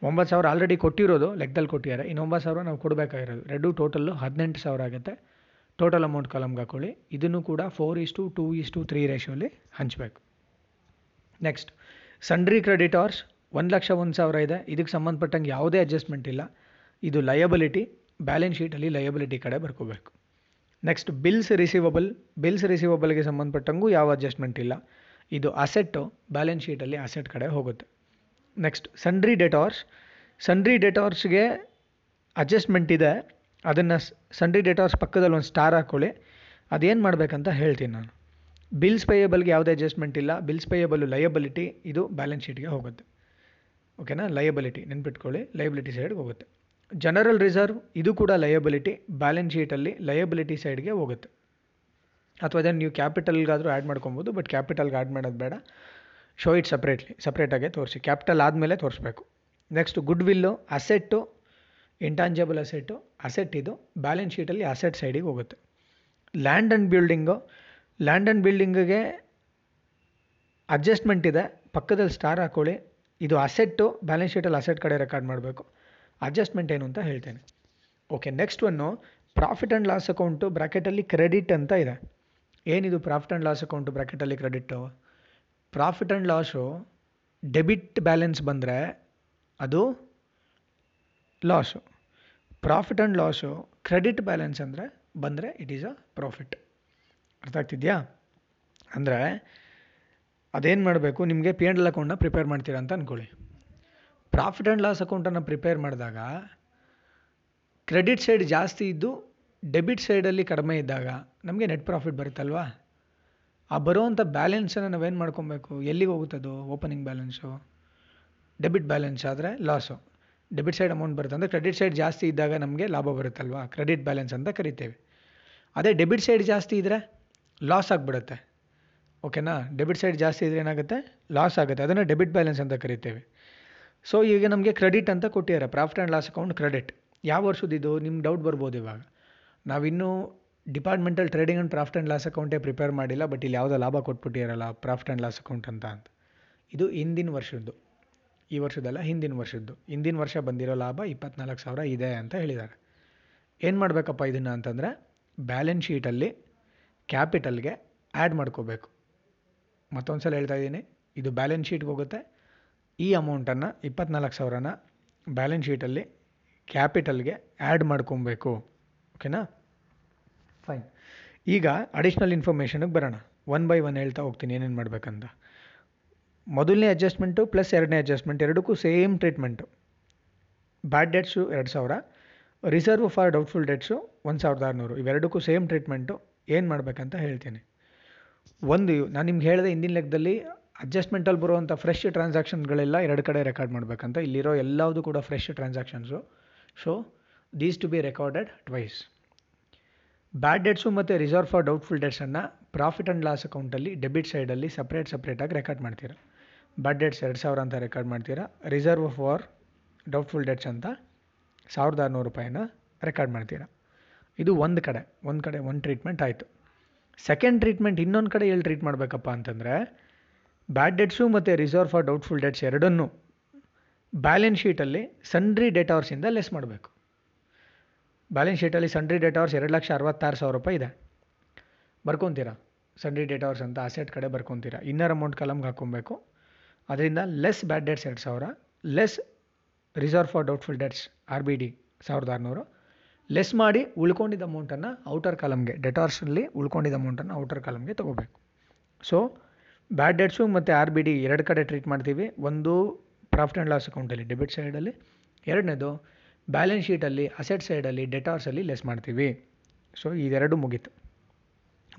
ಒಂಬತ್ತು ಸಾವಿರ ಆಲ್ರೆಡಿ ಕೊಟ್ಟಿರೋದು, ಲೆಕ್ಕದಲ್ಲಿ ಕೊಟ್ಟಿದ್ದಾರೆ. ಇನ್ನು ಒಂಬತ್ತು ಸಾವಿರ ನಾವು ಕೊಡಬೇಕಾಗಿರೋದು. ಎರಡು ಟೋಟಲ್ಲು ಹದಿನೆಂಟು ಸಾವಿರ ಆಗುತ್ತೆ. ಟೋಟಲ್ ಅಮೌಂಟ್ ಕಾಲಮ್ಗೆ ಹಾಕೊಳ್ಳಿ. ಇದನ್ನು ಕೂಡ four is to two is to three ರೇಷಿಯೋಲಿ ಹಂಚಬೇಕು. ನೆಕ್ಸ್ಟ್ ಸಂಡ್ರಿ ಕ್ರೆಡಿಟಾರ್ಸ್ ಒಂದು ಲಕ್ಷ, ಒಂದು ಸಾವಿರ ಇದೆ. ಇದಕ್ಕೆ ಸಂಬಂಧಪಟ್ಟಂಗೆ ಯಾವುದೇ ಅಡ್ಜಸ್ಟ್ಮೆಂಟ್ ಇಲ್ಲ. ಇದು ಲಯಬಿಲಿಟಿ ಬ್ಯಾಲೆನ್ಸ್ ಶೀಟಲ್ಲಿ ಲಯಬಿಲಿಟಿ ಕಡೆ ಬರ್ಕೋಬೇಕು. ನೆಕ್ಸ್ಟ್ ಬಿಲ್ಸ್ ರಿಸೀವಬಲ್ ಬಿಲ್ಸ್ ರಿಸೀವಬಲ್ಗೆ ಸಂಬಂಧಪಟ್ಟಂಗೂ ಯಾವ ಅಡ್ಜಸ್ಟ್ಮೆಂಟ್ ಇಲ್ಲ. ಇದು ಅಸೆಟ್ಟು ಬ್ಯಾಲೆನ್ಸ್ ಶೀಟಲ್ಲಿ ಅಸೆಟ್ ಕಡೆ ಹೋಗುತ್ತೆ. ನೆಕ್ಸ್ಟ್ ಸಂಡ್ರಿ ಡೆಟಾರ್ಸ್ ಸಂಡ್ರಿ ಡೆಟಾರ್ಸ್ಗೆ ಅಡ್ಜಸ್ಟ್ಮೆಂಟ್ ಇದೆ. ಅದನ್ನು ಸಂಡ್ರಿ ಡೆಟಾರ್ಸ್ ಪಕ್ಕದಲ್ಲಿ ಒಂದು ಸ್ಟಾರ್ ಹಾಕ್ಕೊಳ್ಳಿ ಅದೇನು ಮಾಡಬೇಕಂತ ಹೇಳ್ತೀನಿ ನಾನು. ಬಿಲ್ಸ್ ಪೇಯಬಲ್ಗೆ ಯಾವುದೇ ಅಡ್ಜಸ್ಟ್ಮೆಂಟ್ ಇಲ್ಲ. ಬಿಲ್ಸ್ ಪೇಯಬಲ್ ಲಯಬಿಲಿಟಿ ಇದು ಬ್ಯಾಲೆನ್ಸ್ ಶೀಟ್ಗೆ ಹೋಗುತ್ತೆ. ಓಕೆನಾ? ಲಯಬಿಲಿಟಿ ನೆನ್ಪಿಟ್ಕೊಳ್ಳಿ. ಲಯಬಿಲಿಟಿ ಸೈಡ್ಗೆ ಹೋಗುತ್ತೆ. ಜನರಲ್ ರಿಸರ್ವ್ ಇದು ಕೂಡ ಲಯಬಿಲಿಟಿ ಬ್ಯಾಲೆನ್ಸ್ ಶೀಟಲ್ಲಿ ಲಯಬಿಲಿಟಿ ಸೈಡ್ಗೆ ಹೋಗುತ್ತೆ. ಅಥವಾ ಅದನ್ನು ನೀವು ಕ್ಯಾಪಿಟಲ್ಗಾದರೂ ಆ್ಯಡ್ ಮಾಡ್ಕೊಬೋದು ಬಟ್ ಕ್ಯಾಪಿಟಲ್ಗೆ ಆ್ಯಡ್ ಮಾಡೋದು ಬೇಡ. ಶೋ ಇಟ್ ಸಪ್ರೇಟ್ಲಿ ಸಪ್ರೇಟಾಗೆ ತೋರಿಸಿ. ಕ್ಯಾಪಿಟಲ್ ಆದಮೇಲೆ ತೋರಿಸ್ಬೇಕು. Next goodwill asset intangible asset asset ಇದು ಬ್ಯಾಲೆನ್ಸ್ ಶೀಟಲ್ಲಿ ಅಸೆಟ್ ಸೈಡಿಗೆ ಹೋಗುತ್ತೆ. Land and building land and ಬಿಲ್ಡಿಂಗಿಗೆ adjustment ಇದೆ. ಪಕ್ಕದಲ್ಲಿ ಸ್ಟಾರ್ ಹಾಕ್ಕೊಳ್ಳಿ ಇದು ಅಸೆಟ್ಟು ಬ್ಯಾಲೆನ್ಸ್ ಶೀಟಲ್ಲಿ ಅಸೆಟ್ ಕಡೆ ರೆಕಾರ್ಡ್ ಮಾಡಬೇಕು. ಅಡ್ಜಸ್ಟ್ಮೆಂಟ್ ಏನು ಅಂತ ಹೇಳ್ತೇನೆ. Okay next one profit and loss account ಬ್ರಾಕೆಟಲ್ಲಿ credit ಅಂತ ಇದೆ. ಏನಿದು profit and loss account ಬ್ರಾಕೆಟಲ್ಲಿ credit profit and loss debit balance ಬಂದರೆ ಅದು loss profit and loss credit balance ಅಂದರೆ ಬಂದರೆ ಇಟ್ ಈಸ್ ಅ ಪ್ರಾಫಿಟ್ ಅರ್ಥ ಆಗ್ತಿದೆಯಾ? ಅಂದರೆ ಅದೇನು ಮಾಡಬೇಕು? ನಿಮಗೆ ಪಿ ಆ್ಯಂಡ್ ಎಲ್ ಅಕೌಂಟ್ನ ಪ್ರಿಪೇರ್ ಮಾಡ್ತೀರಾ ಅಂತ ಅಂದ್ಕೊಳ್ಳಿ ಪ್ರಾಫಿಟ್ ಆ್ಯಂಡ್ ಲಾಸ್ ಅಕೌಂಟನ್ನು ಪ್ರಿಪೇರ್ ಮಾಡಿದಾಗ ಕ್ರೆಡಿಟ್ ಸೈಡ್ ಜಾಸ್ತಿ ಇದ್ದು ಡೆಬಿಟ್ ಸೈಡಲ್ಲಿ ಕಡಿಮೆ ಇದ್ದಾಗ ನಮಗೆ ನೆಟ್ ಪ್ರಾಫಿಟ್ ಬರುತ್ತಲ್ವಾ? ಆ ಬರುವಂಥ ಬ್ಯಾಲೆನ್ಸನ್ನು ನಾವೇನು ಮಾಡ್ಕೊಬೇಕು? ಎಲ್ಲಿಗೆ ಹೋಗುತ್ತದು? ಓಪನಿಂಗ್ ಬ್ಯಾಲೆನ್ಸು ಡೆಬಿಟ್ ಬ್ಯಾಲೆನ್ಸ್ ಆದರೆ ಲಾಸು ಡೆಬಿಟ್ ಸೈಡ್ ಅಮೌಂಟ್ ಬರುತ್ತೆ ಅಂದರೆ ಕ್ರೆಡಿಟ್ ಸೈಡ್ ಜಾಸ್ತಿ ಇದ್ದಾಗ ನಮಗೆ ಲಾಭ ಬರುತ್ತಲ್ವಾ? ಕ್ರೆಡಿಟ್ ಬ್ಯಾಲೆನ್ಸ್ ಅಂತ ಕರಿತೇವೆ. ಅದೇ ಡೆಬಿಟ್ ಸೈಡ್ ಜಾಸ್ತಿ ಇದ್ದರೆ ಲಾಸ್ ಆಗಿಬಿಡುತ್ತೆ. ಓಕೆನಾ? ಡೆಬಿಟ್ ಸೈಡ್ ಜಾಸ್ತಿ ಇದ್ರೆ ಏನಾಗುತ್ತೆ? ಲಾಸ್ ಆಗುತ್ತೆ. ಅದನ್ನು ಡೆಬಿಟ್ ಬ್ಯಾಲೆನ್ಸ್ ಅಂತ ಕರಿತೇವೆ. ಸೊ ಈಗ ನಮಗೆ ಕ್ರೆಡಿಟ್ ಅಂತ ಕೊಟ್ಟಿದ್ದಾರೆ. Profit and loss account credit ಯಾವ ವರ್ಷದಿದ್ದು ನಿಮ್ಗೆ ಡೌಟ್ ಬರ್ಬೋದು ಇವಾಗ. ನಾವಿನ್ನೂ departmental trading and profit and loss ಅಕೌಂಟೇ prepare ಮಾಡಿಲ್ಲ ಬಟ್ ಇಲ್ಲಿ ಯಾವುದೋ ಲಾಭ ಕೊಟ್ಬಿಟ್ಟಿರಲ್ಲ ಪ್ರಾಫಿಟ್ ಆ್ಯಂಡ್ ಲಾಸ್ ಅಕೌಂಟ್ ಅಂತ ಅಂತ. ಇದು ಹಿಂದಿನ ವರ್ಷದ್ದು. ಈ ವರ್ಷದಲ್ಲ ಹಿಂದಿನ ವರ್ಷದ್ದು. ಹಿಂದಿನ ವರ್ಷ ಬಂದಿರೋ ಲಾಭ ಇಪ್ಪತ್ನಾಲ್ಕು ಸಾವಿರ ಇದೆ ಅಂತ ಹೇಳಿದ್ದಾರೆ. ಏನು ಮಾಡಬೇಕಪ್ಪ ಇದನ್ನು ಅಂತಂದರೆ ಬ್ಯಾಲೆನ್ಸ್ ಶೀಟಲ್ಲಿ ಕ್ಯಾಪಿಟಲ್ಗೆ ಆ್ಯಡ್ ಮಾಡ್ಕೋಬೇಕು. ಮತ್ತೊಂದು ಸಲ ಹೇಳ್ತಾ ಇದ್ದೀನಿ. ಇದು ಬ್ಯಾಲೆನ್ಸ್ ಶೀಟ್ಗೆ ಹೋಗುತ್ತೆ. ಈ ಅಮೌಂಟನ್ನು ಇಪ್ಪತ್ನಾಲ್ಕು ಸಾವಿರನ ಬ್ಯಾಲೆನ್ಸ್ ಶೀಟಲ್ಲಿ ಕ್ಯಾಪಿಟಲ್ಗೆ ಆ್ಯಡ್ ಮಾಡ್ಕೊಬೇಕು. ಓಕೆನಾ ಫೈನ್ ಈಗ ಅಡಿಷ್ನಲ್ ಇನ್ಫಾರ್ಮೇಷನಿಗೆ ಬರೋಣ. ಒನ್ ಬೈ ಒನ್ ಹೇಳ್ತಾ ಹೋಗ್ತೀನಿ ಏನೇನು ಮಾಡಬೇಕಂತ. ಮೊದಲನೇ ಅಡ್ಜಸ್ಟ್ಮೆಂಟು ಪ್ಲಸ್ ಎರಡನೇ ಅಡ್ಜಸ್ಟ್ಮೆಂಟ್ ಎರಡಕ್ಕೂ ಸೇಮ್ ಟ್ರೀಟ್ಮೆಂಟು ಬ್ಯಾಡ್ ಡೆಟ್ಸು ಎರಡು ಸಾವಿರ. ರಿಸರ್ವ್ ಫಾರ್ ಡೌಟ್ಫುಲ್ ಡೆಟ್ಸು ಒಂದು ಸಾವಿರದ ಆರುನೂರು. ಇವೆರಡಕ್ಕೂ ಸೇಮ್ ಟ್ರೀಟ್ಮೆಂಟು ಏನು ಮಾಡಬೇಕಂತ ಹೇಳ್ತೀನಿ. ಒಂದು, ನಾನು ನಿಮ್ಗೆ ಹೇಳಿದೆ ಹಿಂದಿನ ಲೆಕ್ಕದಲ್ಲಿ ಅಡ್ಜಸ್ಟ್ಮೆಂಟಲ್ಲಿ ಬರುವಂಥ ಫ್ರೆಶ್ ಟ್ರಾನ್ಸಾಕ್ಷನ್ಗಳೆಲ್ಲ ಎರಡು ಕಡೆ ರೆಕಾರ್ಡ್ ಮಾಡಬೇಕಂತ. ಇಲ್ಲಿರೋ ಎಲ್ಲವೂ ಕೂಡ fresh transactions so these to be recorded twice bad debts ಮತ್ತು ರಿಸರ್ವ್ ಫಾರ್ ಡೌಟ್ಫುಲ್ ಡೆಟ್ಸನ್ನು ಪ್ರಾಫಿಟ್ ಆ್ಯಂಡ್ ಲಾಸ್ ಅಕೌಂಟಲ್ಲಿ ಡೆಬಿಟ್ ಸೈಡಲ್ಲಿ ಸಪ್ರೇಟ್ ಸಪ್ರೇಟಾಗಿ ರೆಕಾರ್ಡ್ ಮಾಡ್ತೀರಾ. ಬ್ಯಾಡ್ ಡೆಟ್ಸ್ ಎರಡು ಸಾವಿರ ಅಂತ ರೆಕಾರ್ಡ್ ಮಾಡ್ತೀರಾ. ರಿಸರ್ವ್ ಫಾರ್ ಡೌಟ್ಫುಲ್ ಡೆಟ್ಸ್ ಅಂತ ಸಾವಿರದ ಆರುನೂರು ರೂಪಾಯಿನ ರೆಕಾರ್ಡ್ ಮಾಡ್ತೀರಾ. ಇದು ಒಂದು ಕಡೆ ಒಂದು ಕಡೆ, ಒಂದು ಟ್ರೀಟ್ಮೆಂಟ್ ಆಯಿತು. ಸೆಕೆಂಡ್ ಟ್ರೀಟ್ಮೆಂಟ್ ಇನ್ನೊಂದು ಕಡೆ ಎಲ್ಲಿ ಟ್ರೀಟ್ ಮಾಡಬೇಕಪ್ಪ ಅಂತಂದರೆ ಬ್ಯಾಡ್ ಡೆಟ್ಸು ಮತ್ತು ರಿಸರ್ವ್ ಫಾರ್ ಡೌಟ್ಫುಲ್ ಡೆಟ್ಸ್ ಎರಡನ್ನೂ ಬ್ಯಾಲೆನ್ಸ್ ಶೀಟಲ್ಲಿ ಸನ್ಡ್ರಿ ಡೇಟಾವರ್ಸಿಂದ ಲೆಸ್ ಮಾಡಬೇಕು. ಬ್ಯಾಲೆನ್ಸ್ ಶೀಟಲ್ಲಿ ಸನ್ಡ್ರಿ ಡೇಟಾವರ್ಸ್ ಎರಡು ಲಕ್ಷ ಅರವತ್ತಾರು ಸಾವಿರ ರೂಪಾಯಿ ಇದೆ. ಬರ್ಕೊತೀರಾ? ಸನ್ಡ್ರಿ ಅವರ್ಸ್ ಅಂತ ಅಸೆಟ್ ಕಡೆ ಬರ್ಕೊತೀರಾ? ಇನ್ನರ್ ಅಮೌಂಟ್ ಕಲಮ್ಗೆ ಹಾಕ್ಕೊಬೇಕು ಅದರಿಂದ ಲೆಸ್ ಬ್ಯಾಡ್ ಡೆಟ್ಸ್ ಎರಡು ಸಾವಿರ less reserve for doubtful debts R B D ಸಾವಿರದ ಆರುನೂರು ಲೆಸ್ ಮಾಡಿ ಉಳ್ಕೊಂಡಿದ್ದ ಅಮೌಂಟನ್ನು ಔಟರ್ ಕಾಲಮ್ಗೆ ಡೆಟಾರ್ಸಲ್ಲಿ ಉಳ್ಕೊಂಡಿದ್ದ ಅಮೌಂಟನ್ನು ಔಟರ್ ಕಾಲಮ್ಗೆ ತೊಗೋಬೇಕು. ಸೊ ಬ್ಯಾಡ್ ಡೆಟ್ಸು ಮತ್ತು ಆರ್ ಬಿ ಡಿ ಎರಡು ಕಡೆ ಟ್ರೀಟ್ ಮಾಡ್ತೀವಿ. ಒಂದು ಪ್ರಾಫಿಟ್ ಆ್ಯಂಡ್ ಲಾಸ್ ಅಕೌಂಟಲ್ಲಿ ಡೆಬಿಟ್ ಸೈಡಲ್ಲಿ ಎರಡನೇದು ಬ್ಯಾಲೆನ್ಸ್ ಶೀಟಲ್ಲಿ ಅಸೆಟ್ ಸೈಡಲ್ಲಿ ಡೆಟಾರ್ಸಲ್ಲಿ ಲೆಸ್ ಮಾಡ್ತೀವಿ. ಸೊ ಇದೆರಡು ಮುಗೀತು.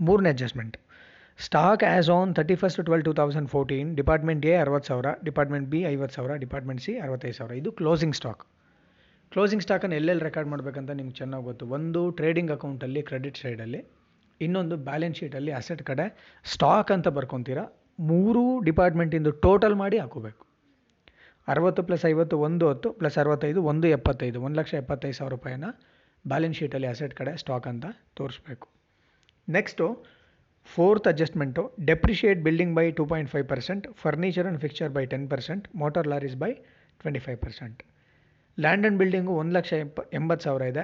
ಮೂರನೇ adjustment stock as on thirty first twelve two thousand fourteen department A ಅರವತ್ತು ಸಾವಿರ ಡಿಪಾರ್ಟ್ಮೆಂಟ್ ಬಿ ಐವತ್ತು ಸಾವಿರ ಡಿಪಾರ್ಟ್ಮೆಂಟ್ ಸಿ ಅರವತ್ತೈದು ಸಾವಿರ. ಇದು ಕ್ಲೋಸಿಂಗ್ ಸ್ಟಾಕ್ ಕ್ಲೋಸಿಂಗ್ ಸ್ಟಾಕನ್ನು ಎಲ್ಲೆಲ್ಲಿ ರೆಕಾರ್ಡ್ ಮಾಡಬೇಕಂತ ನಿಮ್ಗೆ ಚೆನ್ನಾಗಿ ಗೊತ್ತು. ಒಂದು ಟ್ರೇಡಿಂಗ್ ಅಕೌಂಟಲ್ಲಿ ಕ್ರೆಡಿಟ್ ಸೈಡಲ್ಲಿ ಇನ್ನೊಂದು ಬ್ಯಾಲೆನ್ಸ್ ಶೀಟಲ್ಲಿ ಅಸೆಟ್ ಕಡೆ ಸ್ಟಾಕ್ ಅಂತ ಬರ್ಕೊತೀರಾ, ಮೂರು ಡಿಪಾರ್ಟ್ಮೆಂಟಿಂದು ಟೋಟಲ್ ಮಾಡಿ ಹಾಕೋಬೇಕು. ಅರವತ್ತು ಪ್ಲಸ್ ಐವತ್ತು, ಒಂದು ಹತ್ತು ಪ್ಲಸ್ ಅರವತ್ತೈದು, ಒಂದು ಎಪ್ಪತ್ತೈದು, ಒಂದು ಲಕ್ಷ ಎಪ್ಪತ್ತೈದು ಸಾವಿರ ರೂಪಾಯಿನ ಬ್ಯಾಲೆನ್ಸ್ ಶೀಟಲ್ಲಿ ಅಸೆಟ್ ಕಡೆ ಸ್ಟಾಕ್ ಅಂತ ತೋರಿಸ್ಬೇಕು. Next fourth adjustment depreciate building by two point five percent furniture and fixture by ten percent motor lorries by twenty five percent land and building ಒಂದು ಲಕ್ಷ ಎಪ್ಪ ಎಂಬತ್ತು ಸಾವಿರ ಇದೆ.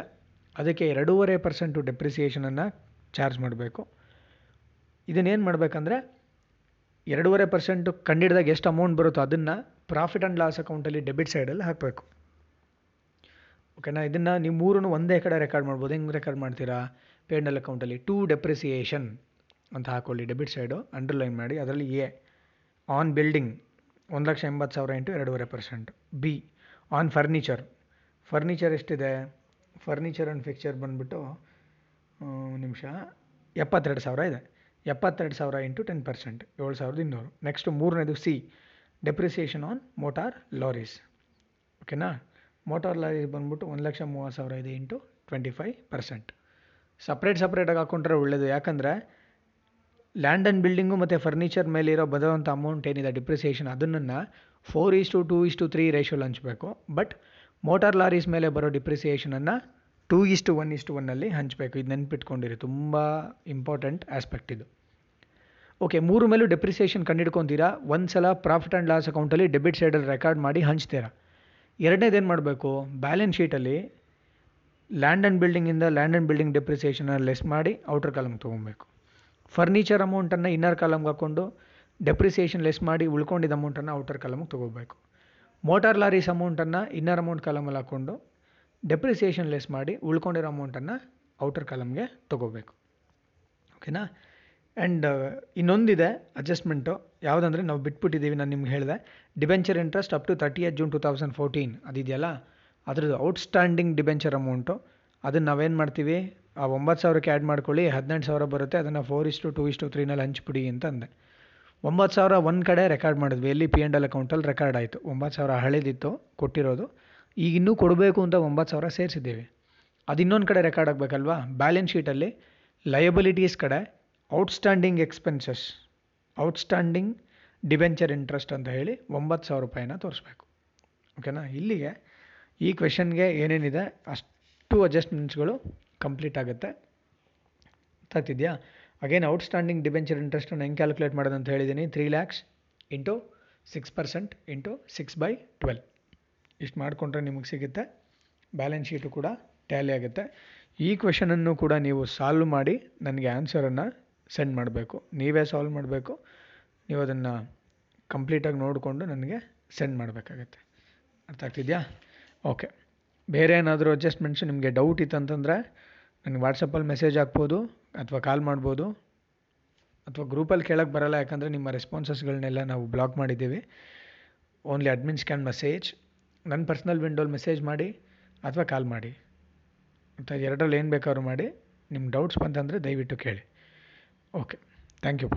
ಅದಕ್ಕೆ ಎರಡೂವರೆ ಪರ್ಸೆಂಟು ಡೆಪ್ರಿಸಿಯೇಷನನ್ನು ಚಾರ್ಜ್ ಮಾಡಬೇಕು. ಇದನ್ನೇನು ಮಾಡಬೇಕಂದ್ರೆ ಎರಡೂವರೆ ಪರ್ಸೆಂಟು ಕಂಡಿಡ್ದಾಗ ಎಷ್ಟು ಅಮೌಂಟ್ ಬರುತ್ತೋ ಅದನ್ನು ಪ್ರಾಫಿಟ್ ಆ್ಯಂಡ್ ಲಾಸ್ ಅಕೌಂಟಲ್ಲಿ ಡೆಬಿಟ್ ಸೈಡಲ್ಲಿ ಹಾಕಬೇಕು. ಓಕೆನಾ ಇದನ್ನು ನೀವು ಮೂರನ್ನು ಒಂದೇ ಕಡೆ ರೆಕಾರ್ಡ್ ಮಾಡ್ಬೋದು. ಹೆಂಗೆ ರೆಕಾರ್ಡ್ ಮಾಡ್ತೀರಾ? ಪೇಂಡಲ್ ಅಕೌಂಟಲ್ಲಿ ಟು ಡೆಪ್ರಿಸಿಯೇಷನ್ ಅಂತ ಹಾಕೊಳ್ಳಿ ಡೆಬಿಟ್ ಸೈಡು ಅಂಡರ್ಲೈನ್ ಮಾಡಿ. ಅದರಲ್ಲಿ ಎ ಆನ್ ಬಿಲ್ಡಿಂಗ್ ಒಂದು ಲಕ್ಷ ಎಂಬತ್ತು ಸಾವಿರ ಇಂಟು ಎರಡೂವರೆ percent. B on furniture furniture ಎಷ್ಟಿದೆ? ಫರ್ನಿಚರ್ ಆ್ಯಂಡ್ ಫಿಕ್ಚರ್ ಬಂದುಬಿಟ್ಟು ನಿಮಿಷ. ಎಪ್ಪತ್ತೆರಡು ಸಾವಿರ ಇದೆ. ಎಪ್ಪತ್ತೆರಡು ಸಾವಿರ ಇಂಟು ಟೆನ್ ಪರ್ಸೆಂಟ್ ಏಳು ಸಾವಿರದ ಇನ್ನೂರು. ನೆಕ್ಸ್ಟ್ ಮೂರನೇದು C depreciation on motor lorries ಓಕೆನಾ ಮೋಟಾರ್ ಲಾರೀಸ್ ಬಂದ್ಬಿಟ್ಟು ಒಂದು ಲಕ್ಷ ಮೂವತ್ತು ಸಾವಿರ ಇದೆ into twenty five percent separate ಸಪ್ರೇಟಾಗಿ ಹಾಕ್ಕೊಂಡ್ರೆ ಒಳ್ಳೆಯದು ಯಾಕಂದರೆ ಲ್ಯಾಂಡ್ ಆ್ಯಂಡ್ ಬಿಲ್ಡಿಂಗು ಮತ್ತು ಫರ್ನಿಚರ್ ಮೇಲಿರೋ ಬರೋವಂಥ ಅಮೌಂಟ್ ಏನಿದೆ? ಡಿಪ್ರಿಸಿಯೇಷನ್ ಅದನ್ನು four is to two is to three ರೇಷಲ್ಲಿ ಹಂಚಬೇಕು ಬಟ್ ಮೋಟಾರ್ ಲಾರೀಸ್ ಮೇಲೆ ಬರೋ ಡಿಪ್ರಿಸಿಯೇಷನನ್ನು two is to one is to ಒನ್ನಲ್ಲಿ ಹಂಚಬೇಕು. ಇದು ನೆನ್ಪಿಟ್ಕೊಂಡಿರಿ. ತುಂಬ ಇಂಪಾರ್ಟೆಂಟ್ ಆಸ್ಪೆಕ್ಟ್ ಇದು. ಓಕೆ ಮೂರು ಮೇಲೂ ಡೆಪ್ರಿಸಿಯೇಷನ್ ಕಂಡಿಡ್ಕೊತೀರಾ? ಒಂದು ಸಲ ಪ್ರಾಫಿಟ್ ಆ್ಯಂಡ್ ಲಾಸ್ ಅಕೌಂಟಲ್ಲಿ ಡೆಬಿಟ್ ಸೈಡಲ್ಲಿ ರೆಕಾರ್ಡ್ ಮಾಡಿ ಹಂಚ್ತೀರಾ? ಎರಡನೇದೇನು ಮಾಡಬೇಕು? ಬ್ಯಾಲೆನ್ಸ್ ಶೀಟಲ್ಲಿ land and ಬಿಲ್ಡಿಂಗಿಂದ land and building depreciation less ಮಾಡಿ ಔಟರ್ ಕಾಲಮ್ಗೆ ತೊಗೊಬೇಕು. ಫರ್ನಿಚರ್ ಅಮೌಂಟನ್ನು ಇನ್ನರ್ ಕಾಲಮ್ಗೆ ಹಾಕ್ಕೊಂಡು ಡೆಪ್ರಿಸಿಯೇಷನ್ ಲೆಸ್ ಮಾಡಿ ಉಳ್ಕೊಂಡಿದ್ದ ಅಮೌಂಟನ್ನು ಔಟರ್ ಕಾಲಮಿಗೆ ತೊಗೋಬೇಕು. ಮೋಟಾರ್ ಲಾರೀಸ್ ಅಮೌಂಟನ್ನು ಇನ್ನರ್ ಅಮೌಂಟ್ ಕಾಲಮಲ್ಲಿ ಹಾಕ್ಕೊಂಡು ಡೆಪ್ರಿಸಿಯೇಷನ್ ಲೆಸ್ ಮಾಡಿ ಉಳ್ಕೊಂಡಿರೋ ಅಮೌಂಟನ್ನು ಔಟರ್ ಕಾಲಮ್ಗೆ ತೊಗೋಬೇಕು. ಓಕೆನಾ ಆ್ಯಂಡ್ ಇನ್ನೊಂದಿದೆ ಅಡ್ಜಸ್ಟ್ಮೆಂಟು ಯಾವುದಂದರೆ ನಾವು ಬಿಟ್ಬಿಟ್ಟಿದ್ದೀವಿ ನಾನು ನಿಮ್ಗೆ ಹೇಳಿದೆ. Debenture interest up to thirty eight June two thousand fourteen ಅದಿದೆಯಲ್ಲ ಅದ್ರದ್ದು ಔಟ್ಸ್ಟ್ಯಾಂಡಿಂಗ್ ಡಿಬೆಂಚರ್ ಅಮೌಂಟು ಅದನ್ನು ನಾವೇನು ಮಾಡ್ತೀವಿ? ಆ ಒಂಬತ್ತು ಸಾವಿರಕ್ಕೆ ಆ್ಯಡ್ ಮಾಡ್ಕೊಳ್ಳಿ, ಹದಿನೆಂಟು ಸಾವಿರ ಬರುತ್ತೆ, ಅದನ್ನು four is to two is to ತ್ರೀನಲ್ಲಿ ಹಂಚ್ಬಿಡಿ ಅಂತ ಅಂದೆ. ಒಂಬತ್ತು ಸಾವಿರ ಒಂದು ಕಡೆ ರೆಕಾರ್ಡ್ ಮಾಡಿದ್ವಿ. ಎಲ್ಲಿ ಪಿ ಆ್ಯಂಡ್ ಎಲ್ ಅಕೌಂಟಲ್ಲಿ ರೆಕಾರ್ಡ್ ಆಯಿತು. ಒಂಬತ್ತು ಸಾವಿರ ಹಳೇದಿತ್ತು, ಕೊಟ್ಟಿರೋದು. ಈಗ ಇನ್ನೂ ಕೊಡಬೇಕು ಅಂತ ಒಂಬತ್ತು ಸಾವಿರ ಸೇರಿಸಿದ್ದೀವಿ. ಅದು ಇನ್ನೊಂದು ಕಡೆ ರೆಕಾರ್ಡ್ ಆಗಬೇಕಲ್ವಾ? ಬ್ಯಾಲೆನ್ಸ್ ಶೀಟಲ್ಲಿ ಲಯಬಿಲಿಟೀಸ್ ಕಡೆ outstanding expenses outstanding debenture interest ಅಂತ ಹೇಳಿ ಒಂಬತ್ತು ಸಾವಿರ ರೂಪಾಯಿನ ತೋರಿಸ್ಬೇಕು. ಓಕೆನಾ ಇಲ್ಲಿಗೆ ಈ ಕ್ವೆಶನ್ಗೆ ಏನೇನಿದೆ ಅಷ್ಟು ಅಡ್ಜಸ್ಟ್ಮೆಂಟ್ಸ್ಗಳು ಕಂಪ್ಲೀಟ್ ಆಗುತ್ತೆ. ಗೊತ್ತಾಗ್ತಿದೆಯಾ ಅಗೇನ್ ಔಟ್ಸ್ಟ್ಯಾಂಡಿಂಗ್ ಡಿಬೆಂಚರ್ ಇಂಟ್ರೆಸ್ಟನ್ನು ಹೆಂಗೆ ಕ್ಯಾಲ್ಕುಲೇಟ್ ಮಾಡೋದು ಅಂತ ಹೇಳಿದ್ದೀನಿ three lakhs into six percent into six by twelve ಇಷ್ಟು ಮಾಡಿಕೊಂಡ್ರೆ ನಿಮಗೆ ಸಿಗುತ್ತೆ. ಬ್ಯಾಲೆನ್ಸ್ ಶೀಟು ಕೂಡ ಟ್ಯಾಲಿ ಆಗುತ್ತೆ. ಈ ಕ್ವೆಶನನ್ನು ಕೂಡ ನೀವು ಸಾಲ್ವ್ ಮಾಡಿ ನನಗೆ ಆನ್ಸರನ್ನು ಸೆಂಡ್ ಮಾಡಬೇಕು. ನೀವೇ ಸಾಲ್ವ್ ಮಾಡಬೇಕು. ನೀವು ಅದನ್ನು ಕಂಪ್ಲೀಟಾಗಿ ನೋಡಿಕೊಂಡು ನನಗೆ ಸೆಂಡ್ ಮಾಡಬೇಕಾಗತ್ತೆ. ಅರ್ಥ ಆಗ್ತಿದೆಯಾ? ಓಕೆ ಬೇರೆ ಏನಾದರೂ ಅಡ್ಜಸ್ಟ್ಮೆಂಟ್ಸ್ ನಿಮಗೆ ಡೌಟ್ ಇತ್ತಂತಂದರೆ ನನಗೆ ವಾಟ್ಸಪ್ಪಲ್ಲಿ ಮೆಸೇಜ್ ಹಾಕ್ಬೋದು. ಅಥವಾ ಕಾಲ್ ಮಾಡ್ಬೋದು ಅಥವಾ ಗ್ರೂಪಲ್ಲಿ ಕೇಳೋಕ್ಕೆ ಬರೋಲ್ಲ, ಯಾಕಂದರೆ ನಿಮ್ಮ ರೆಸ್ಪಾನ್ಸಸ್ಗಳನ್ನೆಲ್ಲ ನಾವು ಬ್ಲಾಕ್ ಮಾಡಿದ್ದೀವಿ. ಓನ್ಲಿ ಅಡ್ಮಿನ್ಸ್ ಕ್ಯಾನ್ ಮೆಸೇಜ್ ನನ್ನ ಪರ್ಸ್ನಲ್ ವಿಂಡೋಲಿ ಮೆಸೇಜ್ ಮಾಡಿ ಅಥವಾ ಕಾಲ್ ಮಾಡಿ. ಅಥವಾ ಎರಡರಲ್ಲಿ ಏನು ಬೇಕಾದ್ರೂ ಮಾಡಿ. ನಿಮ್ಮ ಡೌಟ್ಸ್ ಬಂತಂದರೆ ದಯವಿಟ್ಟು ಕೇಳಿ. Okay thank you